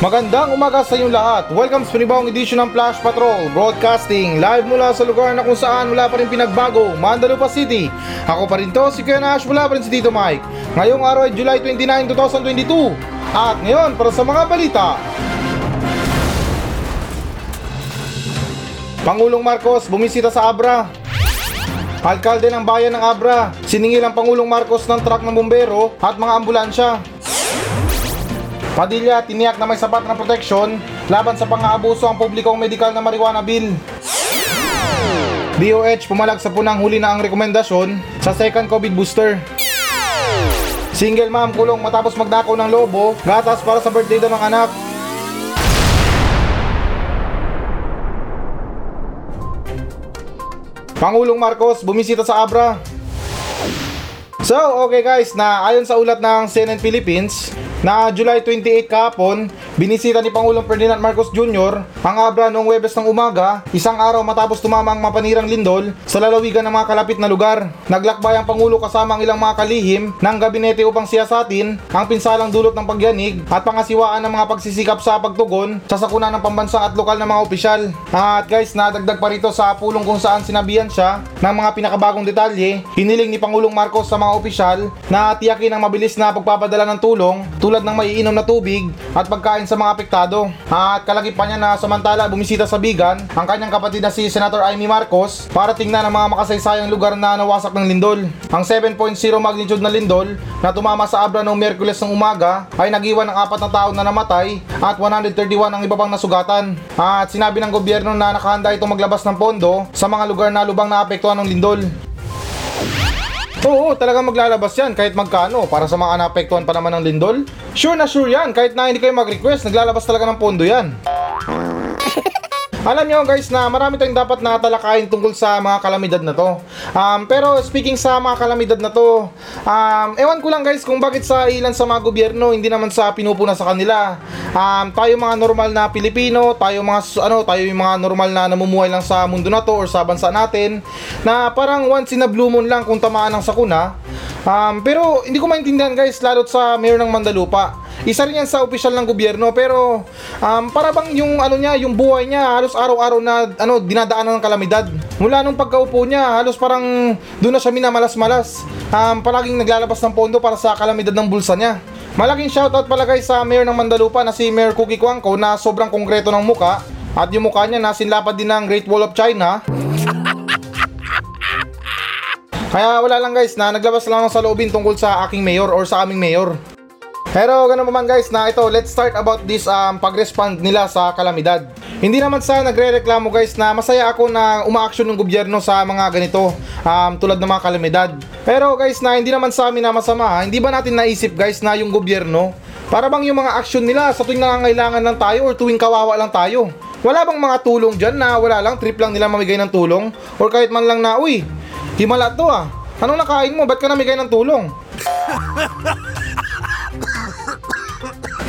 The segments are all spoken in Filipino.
Magandang umaga sa inyong lahat. Welcome sa panibawang edisyon ng Flash Patrol Broadcasting live mula sa lugar na kung saan wala pa rin pinagbago, Mandalupa City. Ako pa rin to, si Kuya Nash, wala pa rin si Tito Mike. Ngayong araw ay July 29, 2022. At ngayon, para sa mga balita. Pangulong Marcos bumisita sa Abra. Alkalde ng bayan ng Abra, siningil ang Pangulong Marcos ng truck ng bumbero at mga ambulansya. Padilla, tiniyak na may sapat na proteksyon laban sa pang-aabuso ang publikong medikal na marijuana bill. DOH pumalag sa punang huli na ang rekomendasyon sa second COVID booster. Single mom kulong matapos magdakaw ng lobo, gatas para sa birthday daw ng anak. Pangulong Marcos bumisita sa Abra. So, okay guys, na ayon sa ulat ng CNN Philippines, na July 28 kahapon, binisita ni Pangulong Ferdinand Marcos Jr. ang Abra noong Webes ng umaga, isang araw matapos tumama ang mapanirang lindol sa lalawigan ng mga kalapit na lugar. Naglakbay ang Pangulo kasama ang ilang mga kalihim ng gabinete upang siyasatin ang pinsalang dulot ng pagyanig at pangasiwaan ng mga pagsisikap sa pagtugon sa sakuna ng pambansa at lokal na mga opisyal. At guys, nadagdag pa rito sa pulong kung saan sinabihan siya ng mga pinakabagong detalye, hiniling ni Pangulong Marcos sa mga opisyal na tiyakin ang mabilis na pagpapadala ng tulong tulad ng maiinom na tubig at pagkain sa mga apektado. At kalagip pa niya na samantala bumisita sa Bigan ang kanyang kapatid na si Senator Amy Marcos para tingnan ang mga makasaysayang lugar na nawasak ng lindol. Ang 7.0 magnitude na lindol na tumama sa Abra noong Merkules ng umaga ay nagiwan ng apat na tao na namatay at 131 ang iba pang nasugatan. At sinabi ng gobyerno na nakahanda itong maglabas ng pondo sa mga lugar na lubang naapektuhan ng lindol. Oo, talagang maglalabas yan kahit magkano para sa mga naapektuhan pa naman ng lindol. Sure na sure yan, kahit na hindi kayo mag-request, naglalabas talaga ng pondo yan. Alam nyo guys na marami tayong dapat na talakayin tungkol sa mga kalamidad na to. Um, pero speaking sa mga kalamidad na to, um, ewan ko lang guys kung bakit sa ilan sa mga gobyerno, hindi naman sa pinupuna sa kanila. Um, tayo mga normal na Pilipino, tayo mga ano, tayo yung mga normal na namumuhay lang sa mundo na to or sa bansa natin, na parang once in a blue moon lang kung tamaan ng sakuna. Um, pero hindi ko maintindihan guys, lalo't sa mayor ng Mandalupa. Isa rin yan sa opisyal ng gobyerno pero um, para bang yung ano niya, yung buhay niya halos araw-araw na ano dinadaanan ng kalamidad. Mula nung pagkaupo niya, halos parang doon na siya minamalas-malas. Um, palaging naglalabas ng pondo para sa kalamidad ng bulsa niya. Malaking shoutout pala guys sa mayor ng Mandalupa na si Mayor Cookie Kwangko na sobrang konkreto ng muka at yung mukha niya na sinlapad din ng Great Wall of China. Kaya wala lang guys na naglabas lang ng saloobin tungkol sa aking mayor or sa aming mayor. Pero ganun pa man guys na ito, let's start about this um, pag-respond nila sa kalamidad. Hindi naman sa nagre-reklamo guys na masaya ako na umaaksyon ng gobyerno sa mga ganito um, tulad ng mga kalamidad. Pero guys na hindi naman sa amin na masama, hindi ba natin naisip guys na yung gobyerno para bang yung mga aksyon nila sa tuwing nangangailangan lang tayo or tuwing kawawa lang tayo? Wala bang mga tulong dyan na wala lang, trip lang nila mamigay ng tulong? Or kahit man lang na, uy, himala to ah. Anong nakain mo? Ba't ka namigay ng tulong?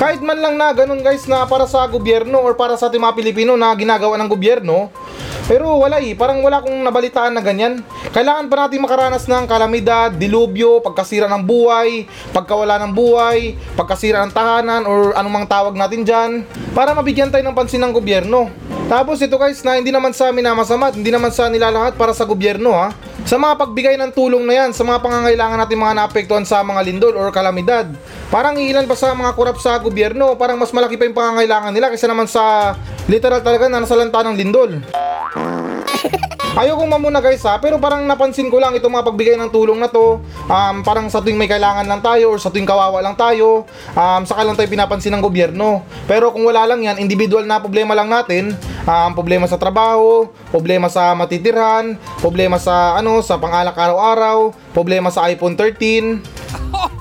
Kahit man lang na ganun guys na para sa gobyerno or para sa ating mga Pilipino na ginagawa ng gobyerno, pero wala eh, parang wala kong nabalitaan na ganyan. Kailangan pa natin makaranas ng kalamidad, dilubyo, pagkasira ng buhay, pagkawala ng buhay, pagkasira ng tahanan or anumang tawag natin dyan para mabigyan tayo ng pansin ng gobyerno. Tapos ito guys na hindi naman sa amin na masama hindi naman sa nilalahat para sa gobyerno ha. Sa mga pagbigay ng tulong na yan, sa mga pangangailangan natin mga naapektuhan sa mga lindol or kalamidad. Parang ilan pa sa mga kurap sa gobyerno, parang mas malaki pa yung pangangailangan nila kaysa naman sa literal talaga na nasa lanta ng lindol. Ayokong mamuna guys ha, pero parang napansin ko lang itong mga pagbigay ng tulong na to. Um, parang sa tuwing may kailangan lang tayo or sa tuwing kawawa lang tayo, um, saka lang tayo pinapansin ng gobyerno. Pero kung wala lang yan, individual na problema lang natin, um, problema sa trabaho, problema sa matitirhan, problema sa ano, sa pangalak araw-araw, problema sa iPhone 13.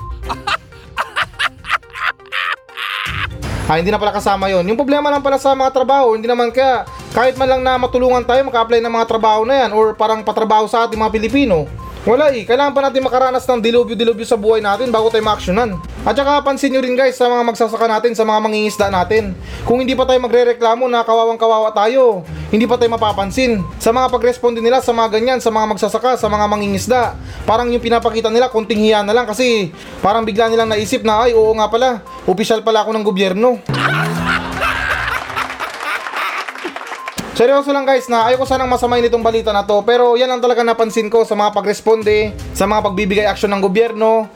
Ah, hindi na pala kasama yon. Yung problema lang pala sa mga trabaho, hindi naman kaya kahit man lang na matulungan tayo maka-apply ng mga trabaho na yan or parang patrabaho sa ating mga Pilipino. Wala eh, kailangan pa natin makaranas ng dilubyo-dilubyo sa buhay natin bago tayo maaksyonan. At saka pansin nyo rin guys sa mga magsasaka natin, sa mga mangingisda natin. Kung hindi pa tayo magre-reklamo na kawawang kawawa tayo, hindi pa tayo mapapansin. Sa mga pag-responde nila sa mga ganyan, sa mga magsasaka, sa mga mangingisda, parang yung pinapakita nila konting hiya na lang kasi parang bigla nilang naisip na ay oo nga pala, opisyal pala ako ng gobyerno. Seryoso lang guys na ayoko sanang masamayin itong balita na to pero yan lang talaga napansin ko sa mga pagresponde, sa mga pagbibigay aksyon ng gobyerno.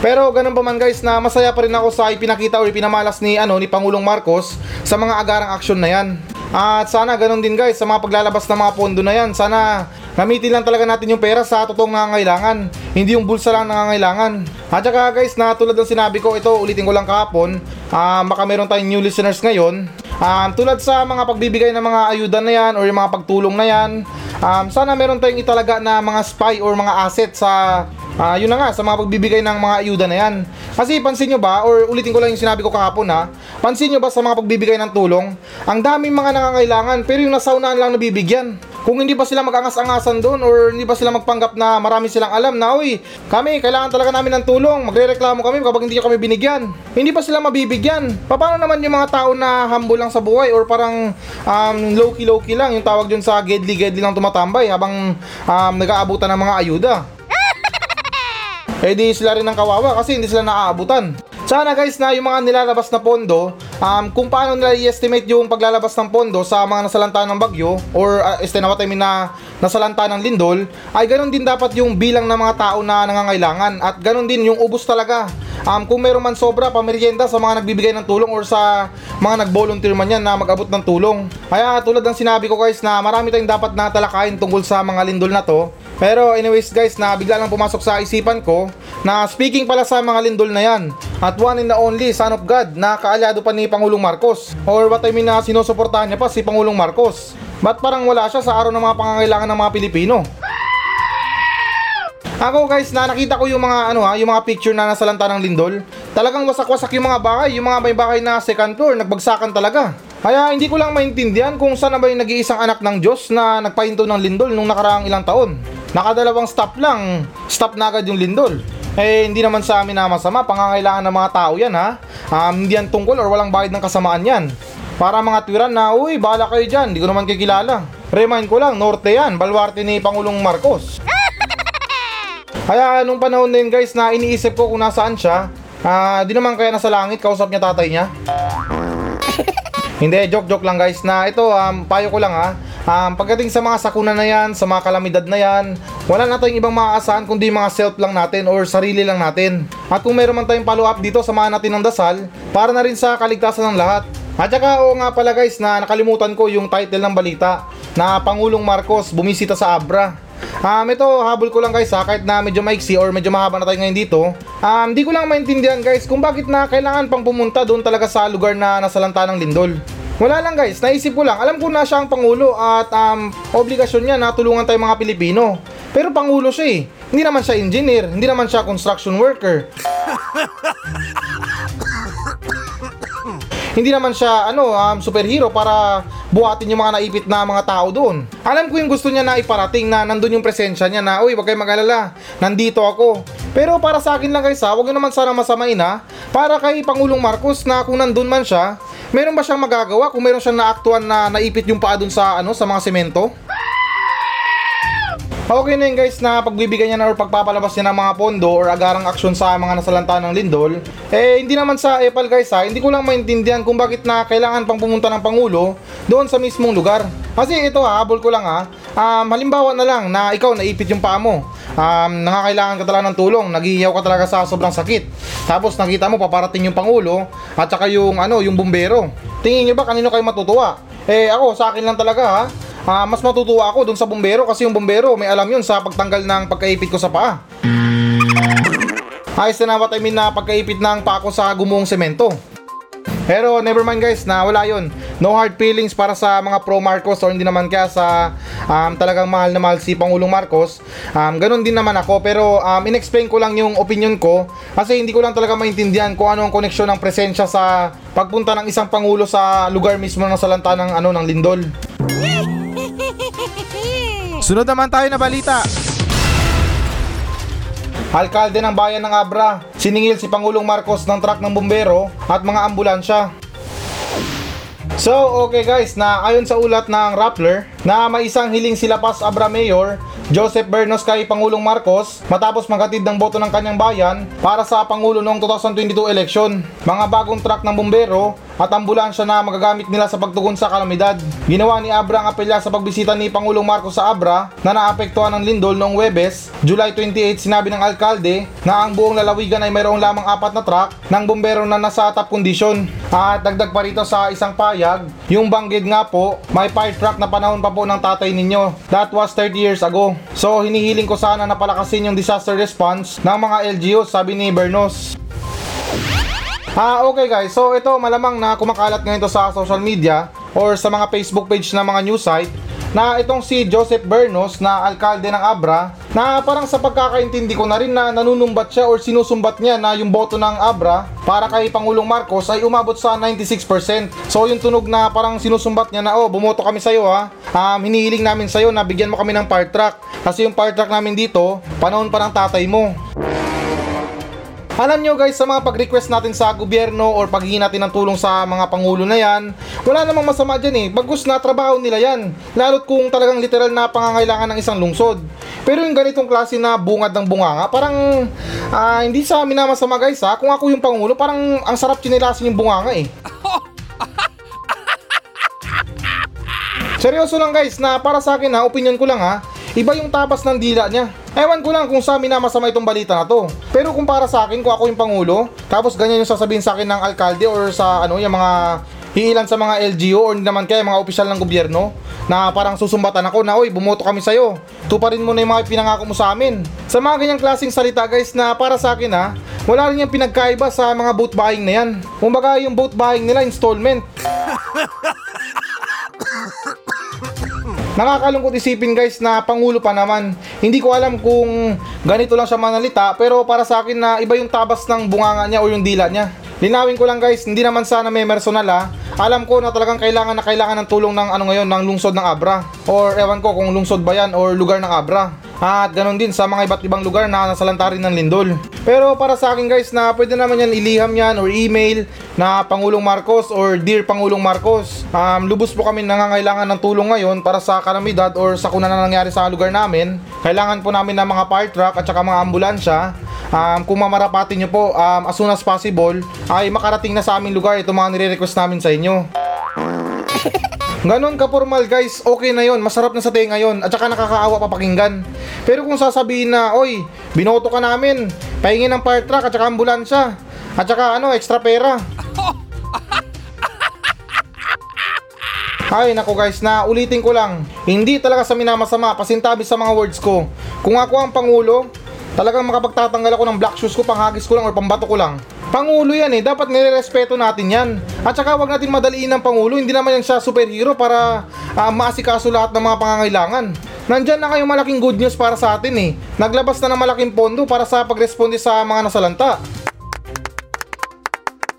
Pero ganun pa man guys na masaya pa rin ako sa ipinakita o ipinamalas ni ano ni Pangulong Marcos sa mga agarang aksyon na yan. At sana ganun din guys sa mga paglalabas ng mga pondo na yan. Sana gamitin lang talaga natin yung pera sa totoong nangangailangan. Hindi yung bulsa lang nangangailangan. At saka guys na tulad ng sinabi ko ito ulitin ko lang kahapon. ah baka meron tayong new listeners ngayon. Um, tulad sa mga pagbibigay ng mga ayuda na yan or yung mga pagtulong na yan, um, sana meron tayong italaga na mga spy or mga asset sa Ah, yun na nga sa mga pagbibigay ng mga ayuda na yan. Kasi pansin nyo ba, or ulitin ko lang yung sinabi ko kahapon ha, pansin nyo ba sa mga pagbibigay ng tulong, ang daming mga nangangailangan pero yung nasaunahan lang nabibigyan. Kung hindi pa sila mag-angas-angasan doon or hindi pa sila magpanggap na marami silang alam na, uy, kami, kailangan talaga namin ng tulong, magre-reklamo kami kapag hindi nyo kami binigyan. Hindi pa sila mabibigyan. Paano naman yung mga tao na humble lang sa buhay or parang um, low-key low-key lang, yung tawag dun sa gedli-gedli lang tumatambay habang um, nag-aabutan ng mga ayuda. Eh di sila rin ang kawawa kasi hindi sila naaabutan. Sana guys na yung mga nilalabas na pondo, um, kung paano nila i-estimate yung paglalabas ng pondo sa mga nasalanta ng bagyo or uh, este na what I mean na nasalanta ng lindol, ay ganun din dapat yung bilang ng mga tao na nangangailangan at ganun din yung ubos talaga. Um, kung meron man sobra pamerienda sa mga nagbibigay ng tulong or sa mga nag-volunteer man yan na mag-abot ng tulong. Kaya tulad ng sinabi ko guys na marami tayong dapat na talakayin tungkol sa mga lindol na to pero anyways guys, na bigla lang pumasok sa isipan ko na speaking pala sa mga lindol na yan at one and the only son of God na kaalyado pa ni Pangulong Marcos or what I mean na sinusuportahan niya pa si Pangulong Marcos. Ba't parang wala siya sa araw ng mga pangangailangan ng mga Pilipino? Ako guys, na nakita ko yung mga ano ha, yung mga picture na nasa lanta ng lindol. Talagang wasak-wasak yung mga bahay, yung mga may bahay na second floor, nagbagsakan talaga. Kaya hindi ko lang maintindihan kung saan na ba yung nag-iisang anak ng Diyos na nagpahinto ng lindol nung nakaraang ilang taon. Nakadalawang stop lang, stop na agad yung lindol. Eh, hindi naman sa amin na masama, pangangailangan ng mga tao yan ha. Um, hindi yan tungkol or walang bayad ng kasamaan yan. Para mga twiran na, uy, bahala kayo dyan, di ko naman kikilala. Remind ko lang, norte yan, balwarte ni Pangulong Marcos. Kaya nung panahon na yun guys na iniisip ko kung nasaan siya, ah, di naman kaya nasa langit, kausap niya tatay niya. Hindi, joke-joke lang guys na ito, um, payo ko lang ha. Um, pagdating sa mga sakuna na yan, sa mga kalamidad na yan, wala na tayong ibang maaasahan kundi mga self lang natin or sarili lang natin. At kung meron man tayong follow up dito, samahan natin ng dasal para na rin sa kaligtasan ng lahat. At saka oo nga pala guys na nakalimutan ko yung title ng balita na Pangulong Marcos bumisita sa Abra. Um, ito, habol ko lang guys ha, kahit na medyo maiksi or medyo mahaba na tayo ngayon dito. Um, di ko lang maintindihan guys kung bakit na kailangan pang pumunta doon talaga sa lugar na nasalanta ng lindol. Wala lang guys, naisip ko lang, alam ko na siya ang Pangulo at um, obligasyon niya na tulungan tayo mga Pilipino. Pero Pangulo siya eh. Hindi naman siya engineer, hindi naman siya construction worker. hindi naman siya ano um, superhero para buhatin yung mga naipit na mga tao doon. Alam ko yung gusto niya na iparating na nandun yung presensya niya na uy wag kayong mag-alala, nandito ako. Pero para sa akin lang guys ha, wag naman sana masamain ha. Para kay Pangulong Marcos na kung nandun man siya, meron ba siyang magagawa kung meron siyang naaktuan na naipit yung paa dun sa ano sa mga semento? Okay na yun guys na pagbibigyan niya na or pagpapalabas niya ng mga pondo or agarang aksyon sa mga nasalanta ng lindol eh hindi naman sa Epal guys ha? Hindi ko lang maintindihan kung bakit na kailangan pang pumunta ng Pangulo doon sa mismong lugar. Kasi ito ha habol ko lang ha? Um, halimbawa na lang na ikaw naipit yung paa mo um, nangakailangan ka talaga ng tulong. Naghihiyaw ka talaga sa sobrang sakit. Tapos nakita mo paparating yung Pangulo at saka yung ano yung bumbero. Tingin niyo ba kanino kayo matutuwa? Eh ako sa akin lang talaga ha? Ah, mas matutuwa ako dun sa bumbero kasi yung bumbero may alam yun sa pagtanggal ng pagkaipit ko sa paa. Ayos na what I mean na pagkaipit ng paa ko sa gumuong semento. Pero never mind guys na wala yun. No hard feelings para sa mga pro Marcos or hindi naman kaya sa um, talagang mahal na mahal si Pangulong Marcos. Um, ganun din naman ako pero um, inexplain ko lang yung opinion ko kasi hindi ko lang talaga maintindihan kung ano ang koneksyon ng presensya sa pagpunta ng isang pangulo sa lugar mismo ng salanta ng ano ng Lindol. Sunod naman tayo na balita. Alkalde ng bayan ng Abra, siningil si Pangulong Marcos ng truck ng bumbero at mga ambulansya. So, okay guys, na ayon sa ulat ng Rappler, na may isang hiling sila pas Abra Mayor, Joseph Bernos kay Pangulong Marcos matapos maghatid ng boto ng kanyang bayan para sa Pangulo noong 2022 election. Mga bagong truck ng bumbero at ambulansya na magagamit nila sa pagtugon sa kalamidad. Ginawa ni Abra ang apelya sa pagbisita ni Pangulong Marcos sa Abra na naapektuhan ng lindol noong Webes, July 28 sinabi ng alkalde na ang buong lalawigan ay mayroong lamang apat na truck ng bombero na nasa top condition. At dagdag pa rito sa isang payag, yung banggid nga po, may fire truck na panahon pa po ng tatay ninyo. That was 30 years ago. So hinihiling ko sana na palakasin yung disaster response ng mga LGUs, sabi ni Bernos. Ah, okay guys. So ito malamang na kumakalat ngayon to sa social media or sa mga Facebook page ng mga news site na itong si Joseph Bernos na alkalde ng Abra na parang sa pagkakaintindi ko na rin na nanunumbat siya or sinusumbat niya na yung boto ng Abra para kay Pangulong Marcos ay umabot sa 96%. So yung tunog na parang sinusumbat niya na oh bumoto kami sa'yo ha. Um, hinihiling namin sa'yo na bigyan mo kami ng fire truck. Kasi yung fire truck namin dito, panahon pa ng tatay mo. Alam nyo guys, sa mga pag-request natin sa gobyerno or paghingi natin ng tulong sa mga pangulo na yan, wala namang masama dyan eh. Bagus na trabaho nila yan. Lalo't kung talagang literal na pangangailangan ng isang lungsod. Pero yung ganitong klase na bungad ng bunganga, parang ah, hindi sa amin na masama guys ha. Kung ako yung pangulo, parang ang sarap chinilasin yung bunganga eh. Seryoso lang guys, na para sa akin ha, opinion ko lang ha, iba yung tapas ng dila niya. Ewan ko lang kung sa amin na masama itong balita na to. Pero kung para sa akin, kung ako yung pangulo, tapos ganyan yung sasabihin sa akin ng alkalde or sa ano, yung mga hiilan sa mga LGU or naman kaya mga opisyal ng gobyerno na parang susumbatan ako na oy bumoto kami sa'yo tuparin mo na yung mga pinangako mo sa amin sa mga ganyang klaseng salita guys na para sa akin ha wala rin yung pinagkaiba sa mga boat buying na yan kumbaga yung boat buying nila installment Nakakalungkot isipin guys na pangulo pa naman. Hindi ko alam kung ganito lang siya manalita pero para sa akin na iba yung tabas ng bunganga niya o yung dila niya. Linawin ko lang guys, hindi naman sana may personal ha. Alam ko na talagang kailangan na kailangan ng tulong ng ano ngayon, ng lungsod ng Abra. Or ewan ko kung lungsod ba yan or lugar ng Abra. At ganun din sa mga iba't ibang lugar na nasalanta rin ng lindol. Pero para sa akin guys na pwede naman yan iliham yan or email na Pangulong Marcos or Dear Pangulong Marcos. Um, lubos po kami nangangailangan ng tulong ngayon para sa kalamidad or sa kung ano na nangyari sa lugar namin. Kailangan po namin ng mga fire truck at saka mga ambulansya. Um, kung mamarapati nyo po um, as soon as possible ay makarating na sa aming lugar itong mga nire-request namin sa inyo. Ganon ka formal guys, okay na yon, masarap na sa tenga yon, at saka nakakaawa papakinggan. Pero kung sasabihin na, oy, binoto ka namin, pahingin ng fire truck at saka ambulansya, at saka ano, extra pera. Ay, nako guys, na ulitin ko lang. Hindi talaga sa minamasama, pasintabi sa mga words ko. Kung ako ang pangulo, talagang makapagtatanggal ako ng black shoes ko, panghagis ko lang or pambato ko lang. Pangulo yan eh, dapat nirerespeto natin yan. At saka wag natin madaliin ng Pangulo, hindi naman yan siya superhero para uh, maasikaso lahat ng mga pangangailangan. Nandyan na kayong malaking good news para sa atin eh. Naglabas na ng malaking pondo para sa pagresponde sa mga nasalanta.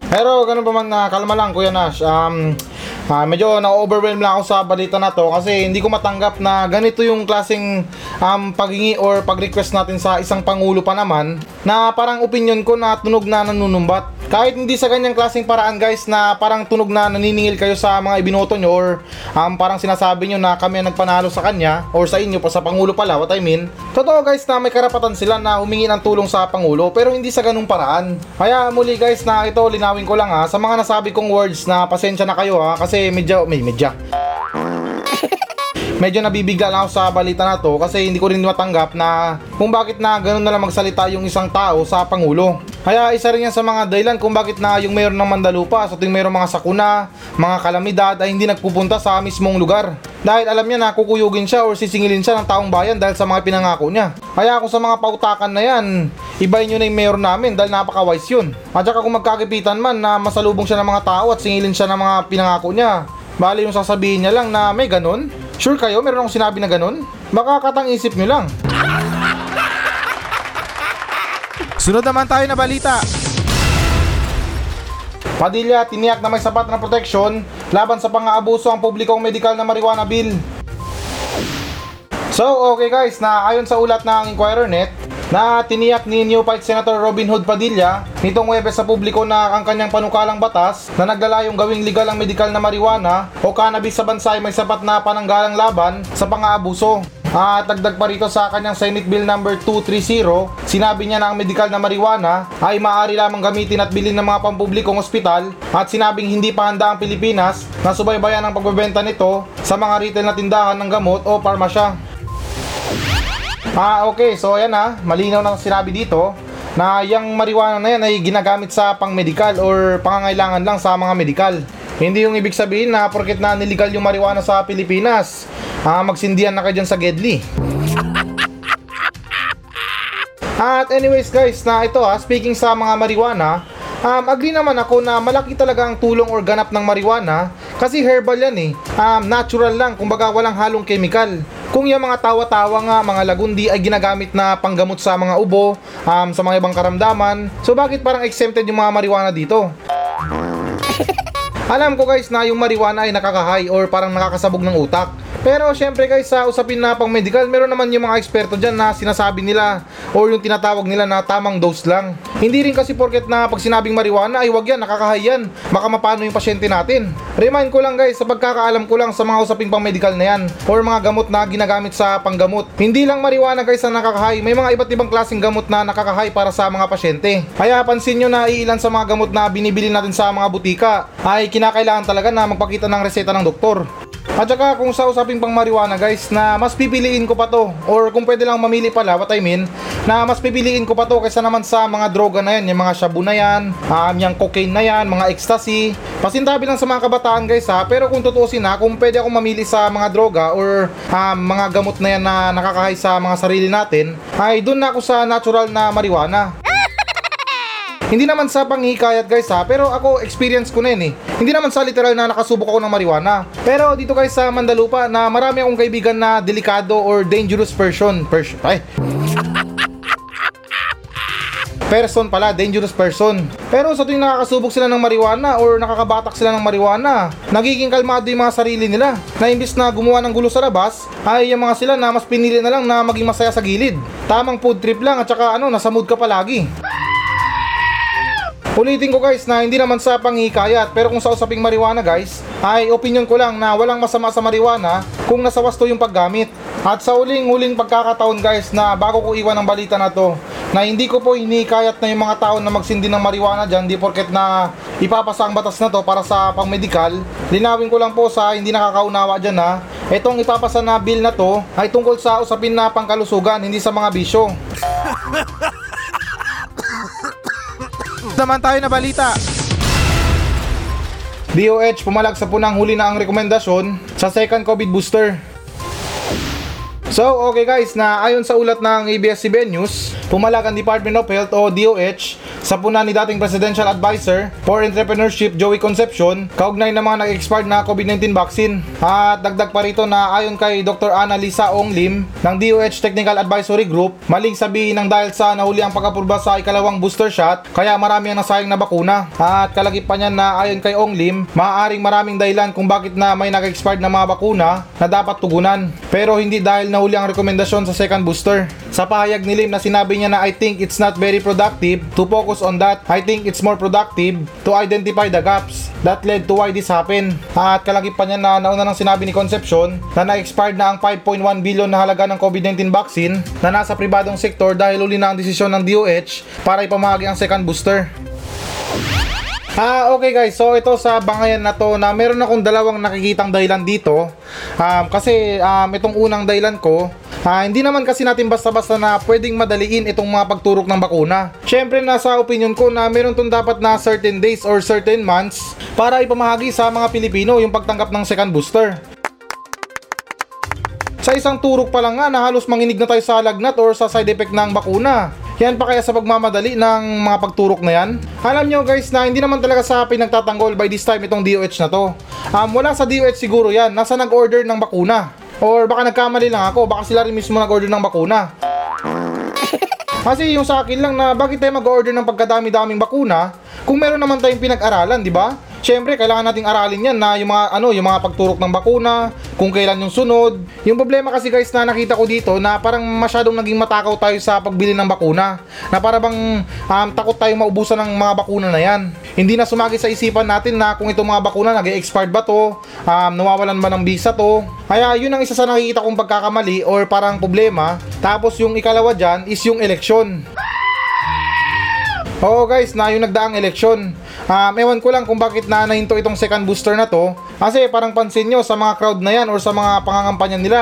Pero ganun pa man na kalma lang Kuya Nash. Um, Ah, medyo na-overwhelm lang ako sa balita na to kasi hindi ko matanggap na ganito yung klaseng um, paghingi or pag-request natin sa isang pangulo pa naman na parang opinion ko na tunog na nanunumbat. Kahit hindi sa ganyang klaseng paraan guys na parang tunog na naniningil kayo sa mga ibinoto nyo or um, parang sinasabi nyo na kami ang nagpanalo sa kanya or sa inyo pa sa pangulo pala what I mean. Totoo guys na may karapatan sila na humingi ng tulong sa pangulo pero hindi sa ganung paraan. Kaya muli guys na ito linawin ko lang ha sa mga nasabi kong words na pasensya na kayo ha kasi kasi medyo, may medya. Medyo nabibigla lang ako sa balita na to kasi hindi ko rin matanggap na kung bakit na ganun na lang magsalita yung isang tao sa Pangulo. Kaya isa rin yan sa mga dahilan kung bakit na yung mayor ng Mandalupa sa tuwing mayroong mga sakuna, mga kalamidad ay hindi nagpupunta sa mismong lugar. Dahil alam niya na kukuyugin siya or sisingilin siya ng taong bayan dahil sa mga pinangako niya. Kaya ako sa mga pautakan na yan, ibayin nyo na yung mayor namin dahil napaka-wise yun. At saka kung magkakipitan man na masalubong siya ng mga tao at singilin siya ng mga pinangako niya, bali yung sasabihin niya lang na may ganun. Sure kayo, meron akong sinabi na ganun? Baka katang isip nyo lang. Sunod naman tayo na balita. Padilla tiniyak na may sapat na proteksyon laban sa pang-aabuso ang publikong medikal na marijuana bill. So, okay guys, na ayon sa ulat ng Inquirer Net, na tiniyak ni New Fight Senator Robin Hood Padilla nitong Webes sa publiko na ang kanyang panukalang batas na naglalayong gawing legal ang medikal na marijuana o cannabis sa bansa ay may sapat na pananggalang laban sa pang-aabuso. At dagdag pa rito sa kanyang Senate Bill number 230, sinabi niya na ang medikal na marijuana ay maaari lamang gamitin at bilhin ng mga pampublikong ospital at sinabing hindi pa handa ang Pilipinas na subaybayan ang pagbebenta nito sa mga retail na tindahan ng gamot o parmasya. Ah, okay. So, ayan na. Malinaw na sinabi dito na yung marijuana na yan ay ginagamit sa pang-medical or pangangailangan lang sa mga medical. Hindi yung ibig sabihin na porket na niligal yung marijuana sa Pilipinas, ah, magsindihan na kayo dyan sa Gedli. At anyways guys, na ito ha, speaking sa mga marijuana, um, agree naman ako na malaki talaga ang tulong or ganap ng marijuana kasi herbal yan eh. Um, natural lang, kumbaga walang halong chemical. Kung yung mga tawa-tawa nga, mga lagundi ay ginagamit na panggamot sa mga ubo, um, sa mga ibang karamdaman, so bakit parang exempted yung mga marijuana dito? Alam ko guys na yung marijuana ay nakakahay or parang nakakasabog ng utak. Pero syempre guys sa usapin na pang medical, meron naman yung mga eksperto dyan na sinasabi nila or yung tinatawag nila na tamang dose lang. Hindi rin kasi porket na pag sinabing marijuana ay wag yan, nakakahay yan. Baka mapano yung pasyente natin. Remind ko lang guys, sa pagkakaalam ko lang sa mga usaping pang medical na yan or mga gamot na ginagamit sa panggamot. Hindi lang marijuana guys ang nakakahay, may mga iba't ibang klaseng gamot na nakakahay para sa mga pasyente. Kaya pansin nyo na iilan sa mga gamot na binibili natin sa mga butika ay kinakailangan talaga na magpakita ng reseta ng doktor. At saka kung sa usaping pang marijuana guys na mas pipiliin ko pa to or kung pwede lang mamili pala what I mean na mas pipiliin ko pa to kaysa naman sa mga droga na yan yung mga shabu na yan um, yung cocaine na yan mga ecstasy. Pasintabi lang sa mga kabataan guys ha? Pero kung tutuusin ha kung pwede akong mamili sa mga droga or um, mga gamot na yan na nakakahay sa mga sarili natin ay doon na ako sa natural na marijuana hindi naman sa panghikayat guys ha, pero ako experience ko na yun eh. Hindi naman sa literal na nakasubok ako ng marijuana. Pero dito guys sa Mandalupa na marami akong kaibigan na delikado or dangerous person. Person. Ay. Person pala, dangerous person. Pero sa tuwing nakakasubok sila ng marijuana or nakakabatak sila ng marijuana, nagiging kalmado yung mga sarili nila. Na imbis na gumawa ng gulo sa labas, ay yung mga sila na mas pinili na lang na maging masaya sa gilid. Tamang food trip lang at saka ano, nasa mood ka palagi. Ulitin ko guys na hindi naman sa panghikayat pero kung sa usaping marijuana guys ay opinion ko lang na walang masama sa marijuana kung nasa wasto yung paggamit. At sa uling-uling pagkakataon guys na bago ko iwan ang balita na to na hindi ko po hinikayat na yung mga tao na magsindi ng marijuana dyan di porket na ipapasa ang batas na to para sa pang-medical. Linawin ko lang po sa hindi nakakaunawa dyan ha. Itong ipapasa na bill na to ay tungkol sa usapin na pangkalusugan hindi sa mga bisyo. naman tayo na balita. DOH pumalag sa punang huli na ang rekomendasyon sa second COVID booster. So, okay guys, na ayon sa ulat ng ABS-CBN News, pumalag ang Department of Health o DOH sa puna ni dating Presidential Advisor for Entrepreneurship Joey Concepcion kaugnay ng mga nag-expired na COVID-19 vaccine. At dagdag pa rito na ayon kay Dr. Ana Lisa Ong Lim ng DOH Technical Advisory Group, maling sabihin ng dahil sa nahuli ang pag-apurba sa ikalawang booster shot, kaya marami ang nasayang na bakuna. At kalagip pa niyan na ayon kay Ong Lim, maaaring maraming dahilan kung bakit na may nag-expired na mga bakuna na dapat tugunan. Pero hindi dahil nahuli ang rekomendasyon sa second booster. Sa pahayag ni Lim na sinabi niya na I think it's not very productive to focus on that. I think it's more productive to identify the gaps that led to why this happened. At kalagip pa niya na nauna nang sinabi ni Concepcion na na-expired na ang 5.1 billion na halaga ng COVID-19 vaccine na nasa pribadong sektor dahil uli na ang desisyon ng DOH para ipamahagi ang second booster. Ah, okay guys. So ito sa bangayan na to na meron akong dalawang nakikitang dahilan dito. Um, kasi um, itong unang dahilan ko, ah, hindi naman kasi natin basta-basta na pwedeng madaliin itong mga pagturok ng bakuna. Syempre nasa opinion ko na meron tong dapat na certain days or certain months para ipamahagi sa mga Pilipino yung pagtanggap ng second booster. Sa isang turok pa lang nga na halos manginig na tayo sa lagnat or sa side effect ng bakuna. Yan pa kaya sa pagmamadali ng mga pagturok na yan? Alam nyo guys na hindi naman talaga sa pinagtatanggol by this time itong DOH na to. Um, wala sa DOH siguro yan, nasa nag-order ng bakuna. Or baka nagkamali lang ako, baka sila rin mismo nag-order ng bakuna. Kasi yung sa akin lang na bakit tayo mag-order ng pagkadami-daming bakuna kung meron naman tayong pinag-aralan, di ba? Syempre kailangan nating aralin yan na yung mga ano, yung mga pagturok ng bakuna, kung kailan yung sunod. Yung problema kasi guys na nakita ko dito na parang masyadong naging matakaw tayo sa pagbili ng bakuna. Na para bang um, takot tayong maubusan ng mga bakuna na yan. Hindi na sumagi sa isipan natin na kung itong mga bakuna nag-expired ba to, um, nawawalan ba ng visa to. Kaya yun ang isa sa nakikita kong pagkakamali or parang problema. Tapos yung ikalawa dyan is yung eleksyon. Oo guys, na yung nagdaang eleksyon. Um, ewan ko lang kung bakit na nahinto itong second booster na to. Kasi parang pansin nyo sa mga crowd na yan or sa mga pangangampanya nila.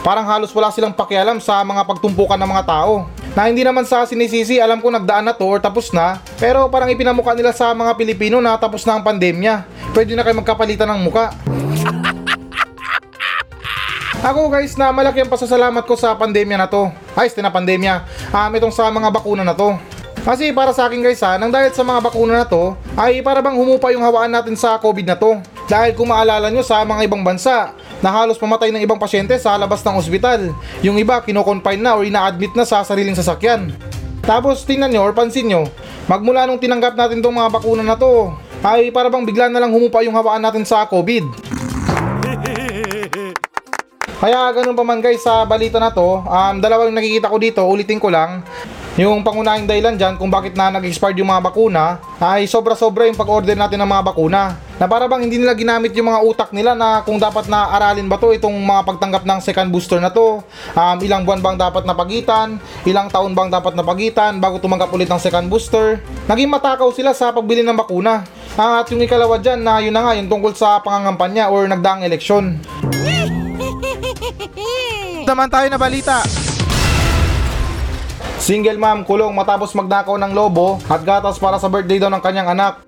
Parang halos wala silang pakialam sa mga pagtumpukan ng mga tao. Na hindi naman sa sinisisi, alam ko nagdaan na to or tapos na. Pero parang ipinamuka nila sa mga Pilipino na tapos na ang pandemya. Pwede na kayo magkapalitan ng muka. Ako guys na malaki ang pasasalamat ko sa pandemya na to. Ay, na pandemya. Um, itong sa mga bakuna na to. Kasi para sa akin guys ha, nang dahil sa mga bakuna na to, ay para bang humupa yung hawaan natin sa COVID na to. Dahil kung maalala nyo sa mga ibang bansa, na halos pamatay ng ibang pasyente sa labas ng ospital. Yung iba kinoconfine na o ina-admit na sa sariling sasakyan. Tapos tingnan nyo or pansin nyo, magmula nung tinanggap natin tong mga bakuna na to, ay para bang bigla na lang humupa yung hawaan natin sa COVID. Kaya ganun pa man guys sa balita na to, um, dalawa yung nakikita ko dito, ulitin ko lang. Yung pangunahing dahilan dyan kung bakit na nag-expired yung mga bakuna ay sobra-sobra yung pag-order natin ng mga bakuna. Na para bang hindi nila ginamit yung mga utak nila na kung dapat na aralin ba to itong mga pagtanggap ng second booster na to. Um, ilang buwan bang dapat napagitan, ilang taon bang dapat napagitan bago tumanggap ulit ng second booster. Naging matakaw sila sa pagbili ng bakuna. At yung ikalawa dyan na yun na nga yung tungkol sa pangangampanya or nagdaang eleksyon. Naman tayo na balita. Single mom kulong matapos magnakaw ng lobo at gatas para sa birthday daw ng kanyang anak.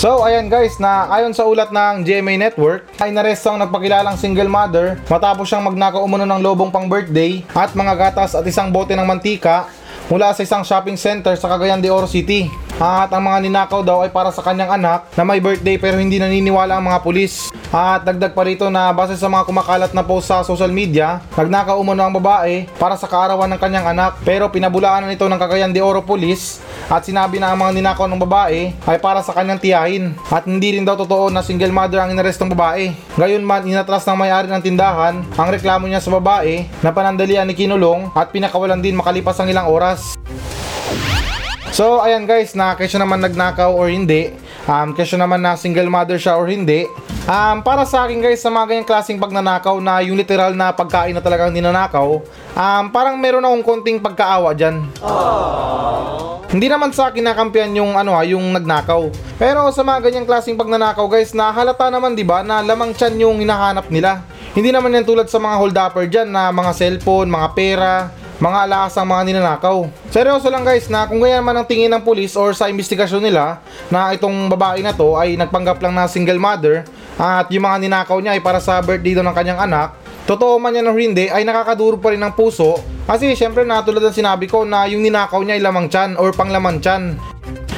So ayan guys na ayon sa ulat ng GMA Network ay naresto ang nagpakilalang single mother matapos siyang magnakaw umano ng lobong pang birthday at mga gatas at isang bote ng mantika mula sa isang shopping center sa Cagayan de Oro City. At ang mga ninakaw daw ay para sa kanyang anak na may birthday pero hindi naniniwala ang mga pulis. At dagdag pa rito na base sa mga kumakalat na post sa social media, nagnakaw umano ang babae para sa kaarawan ng kanyang anak pero pinabulaan na nito ng Cagayan de Oro Police at sinabi na ang mga ninakaw ng babae ay para sa kanyang tiyahin at hindi rin daw totoo na single mother ang inarestong babae. Gayon man, inatras ng may-ari ng tindahan ang reklamo niya sa babae na panandalian ni Kinulong at pinakawalan din makalipas ang ilang oras. So, ayan guys, na kesyo naman nagnakaw or hindi, um, kesyo naman na single mother siya or hindi, um, para sa akin guys, sa mga ganyang klaseng pagnanakaw na yung literal na pagkain na talagang ninanakaw, um, parang meron akong konting pagkaawa dyan. Hindi naman sa akin nakampiyan yung ano ha, yung nagnakaw. Pero sa mga ganyang klaseng pagnanakaw guys, na halata naman 'di ba na lamang tiyan yung hinahanap nila. Hindi naman yan tulad sa mga hold-upper dyan na mga cellphone, mga pera, mga alaasang mga ninanakaw. Seryoso lang guys na kung ganyan man ang tingin ng pulis or sa investigasyon nila na itong babae na to ay nagpanggap lang na single mother at yung mga ninakaw niya ay para sa birthday daw ng kanyang anak, totoo man yan o hindi ay nakakaduro pa rin ng puso kasi syempre na tulad ng sinabi ko na yung ninakaw niya ay lamang tiyan or panglaman tiyan.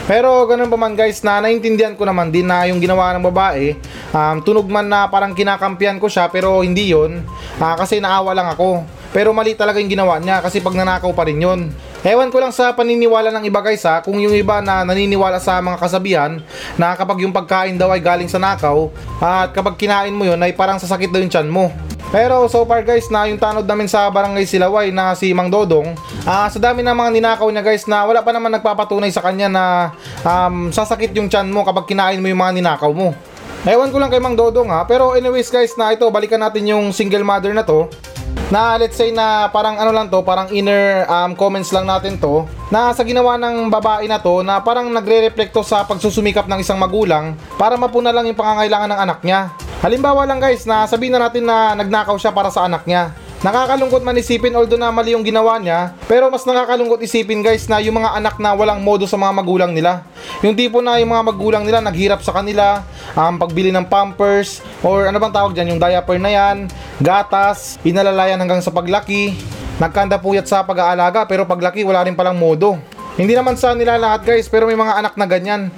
Pero ganun pa man guys na naintindihan ko naman din na yung ginawa ng babae um, tunog man na parang kinakampihan ko siya pero hindi yon uh, kasi naawa lang ako. Pero mali talaga yung ginawa niya kasi pag nanakaw pa rin yun. Ewan ko lang sa paniniwala ng iba guys ha, kung yung iba na naniniwala sa mga kasabihan na kapag yung pagkain daw ay galing sa nakaw at kapag kinain mo yun ay parang sasakit daw yung tiyan mo. Pero so far guys na yung tanod namin sa barangay Silaway na si Mang Dodong, ah sa dami ng mga ninakaw niya guys na wala pa naman nagpapatunay sa kanya na um, sasakit yung tiyan mo kapag kinain mo yung mga ninakaw mo. Ewan ko lang kay Mang Dodong ha, pero anyways guys na ito balikan natin yung single mother na to na let's say na parang ano lang to, parang inner um, comments lang natin to, na sa ginawa ng babae na to, na parang nagre-reflecto sa pagsusumikap ng isang magulang para mapuna lang yung pangangailangan ng anak niya. Halimbawa lang guys, na sabihin na natin na nagnakaw siya para sa anak niya. Nakakalungkot man isipin although na mali yung ginawa niya, pero mas nakakalungkot isipin guys na yung mga anak na walang modo sa mga magulang nila. Yung tipo na yung mga magulang nila naghirap sa kanila, um, pagbili ng pampers, or ano bang tawag dyan, yung diaper na yan, gatas, inalalayan hanggang sa paglaki, nagkanda puyat sa pag-aalaga pero paglaki wala rin palang modo. Hindi naman sa nila lahat guys, pero may mga anak na ganyan.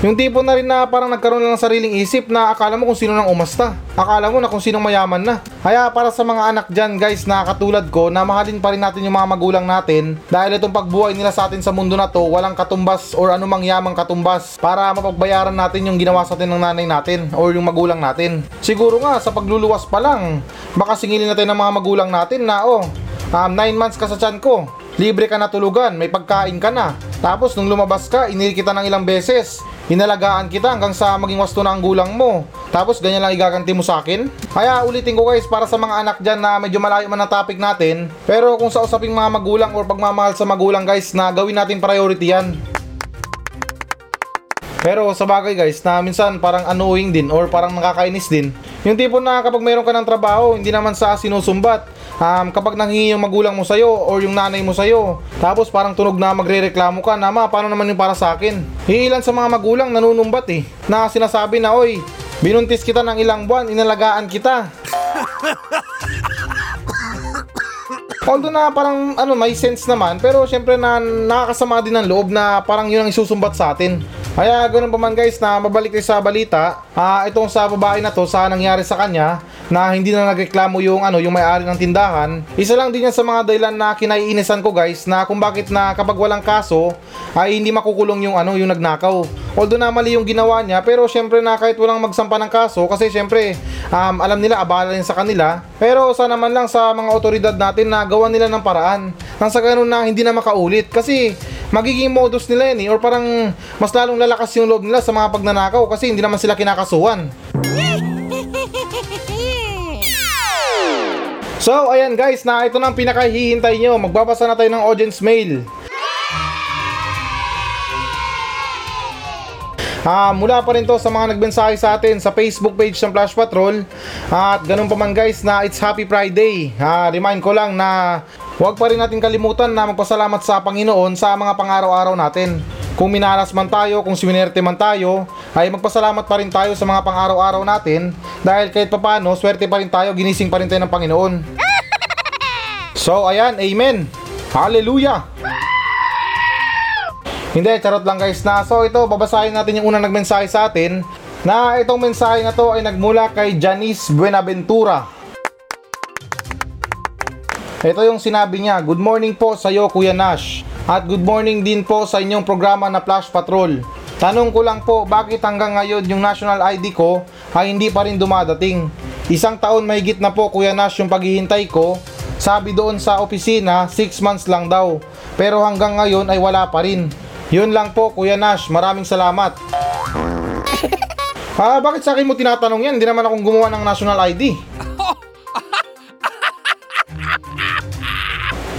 Yung tipo na rin na parang nagkaroon lang ng sariling isip na akala mo kung sino nang umasta. Akala mo na kung sinong mayaman na. Kaya para sa mga anak dyan guys na katulad ko na mahalin pa rin natin yung mga magulang natin dahil itong pagbuhay nila sa atin sa mundo na to walang katumbas or anumang yamang katumbas para mapagbayaran natin yung ginawa sa atin ng nanay natin or yung magulang natin. Siguro nga sa pagluluwas pa lang baka singilin natin ng mga magulang natin na oh um, 9 months ka sa tiyan ko libre ka na tulugan, may pagkain ka na. Tapos nung lumabas ka, iniri kita ng ilang beses. Inalagaan kita hanggang sa maging wasto na ang gulang mo. Tapos ganyan lang igaganti mo sa akin? Kaya ulitin ko guys para sa mga anak dyan na medyo malayo man ang topic natin. Pero kung sa usaping mga magulang or pagmamahal sa magulang guys na gawin natin priority yan. Pero sa bagay guys na minsan parang annoying din or parang nakakainis din. Yung tipo na kapag mayroon ka ng trabaho, hindi naman sa sinusumbat. Um, kapag nanghingi yung magulang mo sa'yo or yung nanay mo sa'yo, tapos parang tunog na magre-reklamo ka na ma, paano naman yung para sa akin? Iilan sa mga magulang nanunumbat eh, na sinasabi na, oy, binuntis kita ng ilang buwan, inalagaan kita. Although na parang ano may sense naman pero syempre na nakakasama din ng loob na parang yun ang isusumbat sa atin. Kaya ganoon pa man guys na mabalik tayo sa balita, ah itong sa babae na to sa nangyari sa kanya na hindi na nagreklamo yung ano yung may-ari ng tindahan. Isa lang din yan sa mga dahilan na kinaiinisan ko guys na kung bakit na kapag walang kaso ay hindi makukulong yung ano yung nagnakaw. Although na mali yung ginawa niya pero syempre na kahit walang magsampa ng kaso kasi syempre um, alam nila abala rin sa kanila. Pero sana man lang sa mga otoridad natin na gawa nila ng paraan nang sa ganun na hindi na makaulit kasi magiging modus nila yun eh, or parang mas lalong lalakas yung loob nila sa mga pagnanakaw kasi hindi naman sila kinakasuhan. So, ayan guys, na ito na ang pinakahihintay nyo. Magbabasa na tayo ng audience mail. Ah, mula pa rin to sa mga nagmensahe sa atin sa Facebook page ng Flash Patrol. At ganun pa man guys na it's Happy Friday. Ah, remind ko lang na huwag pa rin natin kalimutan na magpasalamat sa Panginoon sa mga pang-araw-araw natin. Kung minalas man tayo, kung siminerte man tayo, ay magpasalamat pa rin tayo sa mga pang-araw-araw natin dahil kahit papano, swerte pa rin tayo, ginising pa rin tayo ng Panginoon. So, ayan, amen. Hallelujah. Hindi, charot lang guys na. So ito, babasahin natin yung unang nagmensahe sa atin na itong mensahe na to ay nagmula kay Janice Buenaventura. Ito yung sinabi niya, Good morning po sa iyo Kuya Nash at good morning din po sa inyong programa na Flash Patrol. Tanong ko lang po, bakit hanggang ngayon yung national ID ko ay hindi pa rin dumadating? Isang taon mahigit na po Kuya Nash yung paghihintay ko. Sabi doon sa opisina, 6 months lang daw. Pero hanggang ngayon ay wala pa rin. Yun lang po, Kuya Nash. Maraming salamat. Ah, bakit sa akin mo tinatanong yan? Hindi naman akong gumawa ng national ID.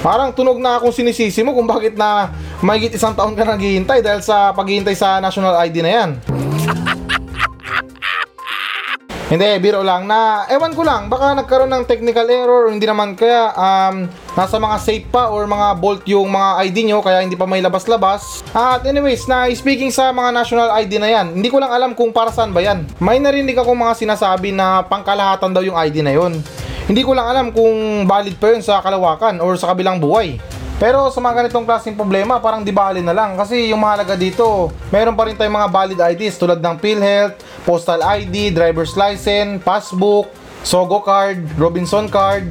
Parang tunog na akong sinisisi mo kung bakit na mahigit isang taon ka naghihintay dahil sa paghihintay sa national ID na yan. Hindi, biro lang na, ewan ko lang, baka nagkaroon ng technical error, hindi naman kaya um, nasa mga safe pa or mga bolt yung mga ID nyo, kaya hindi pa may labas-labas. At anyways, na speaking sa mga national ID na yan, hindi ko lang alam kung para saan ba yan. May narinig ako mga sinasabi na pangkalahatan daw yung ID na yon. Hindi ko lang alam kung valid pa yun sa kalawakan or sa kabilang buhay. Pero sa mga ganitong klaseng problema, parang di bali na lang. Kasi yung mahalaga dito, meron pa rin tayong mga valid IDs tulad ng PhilHealth, Postal ID, Driver's License, Passbook, Sogo Card, Robinson Card.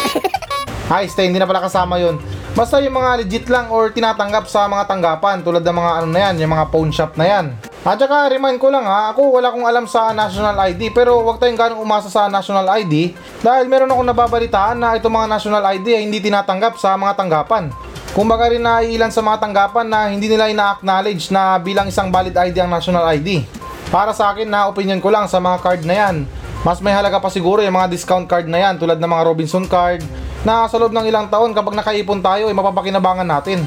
Ay, stay, hindi na pala kasama yun. Basta yung mga legit lang or tinatanggap sa mga tanggapan tulad ng mga ano na yan, yung mga phone shop na yan. At saka remind ko lang ha, ako wala akong alam sa national ID pero wag tayong ganong umasa sa national ID dahil meron akong nababalitaan na itong mga national ID ay hindi tinatanggap sa mga tanggapan. Kumbaga rin na ilan sa mga tanggapan na hindi nila ina-acknowledge na bilang isang valid ID ang national ID. Para sa akin na opinion ko lang sa mga card na yan. Mas may halaga pa siguro yung mga discount card na yan tulad ng mga Robinson card na sa loob ng ilang taon kapag nakaipon tayo ay mapapakinabangan natin.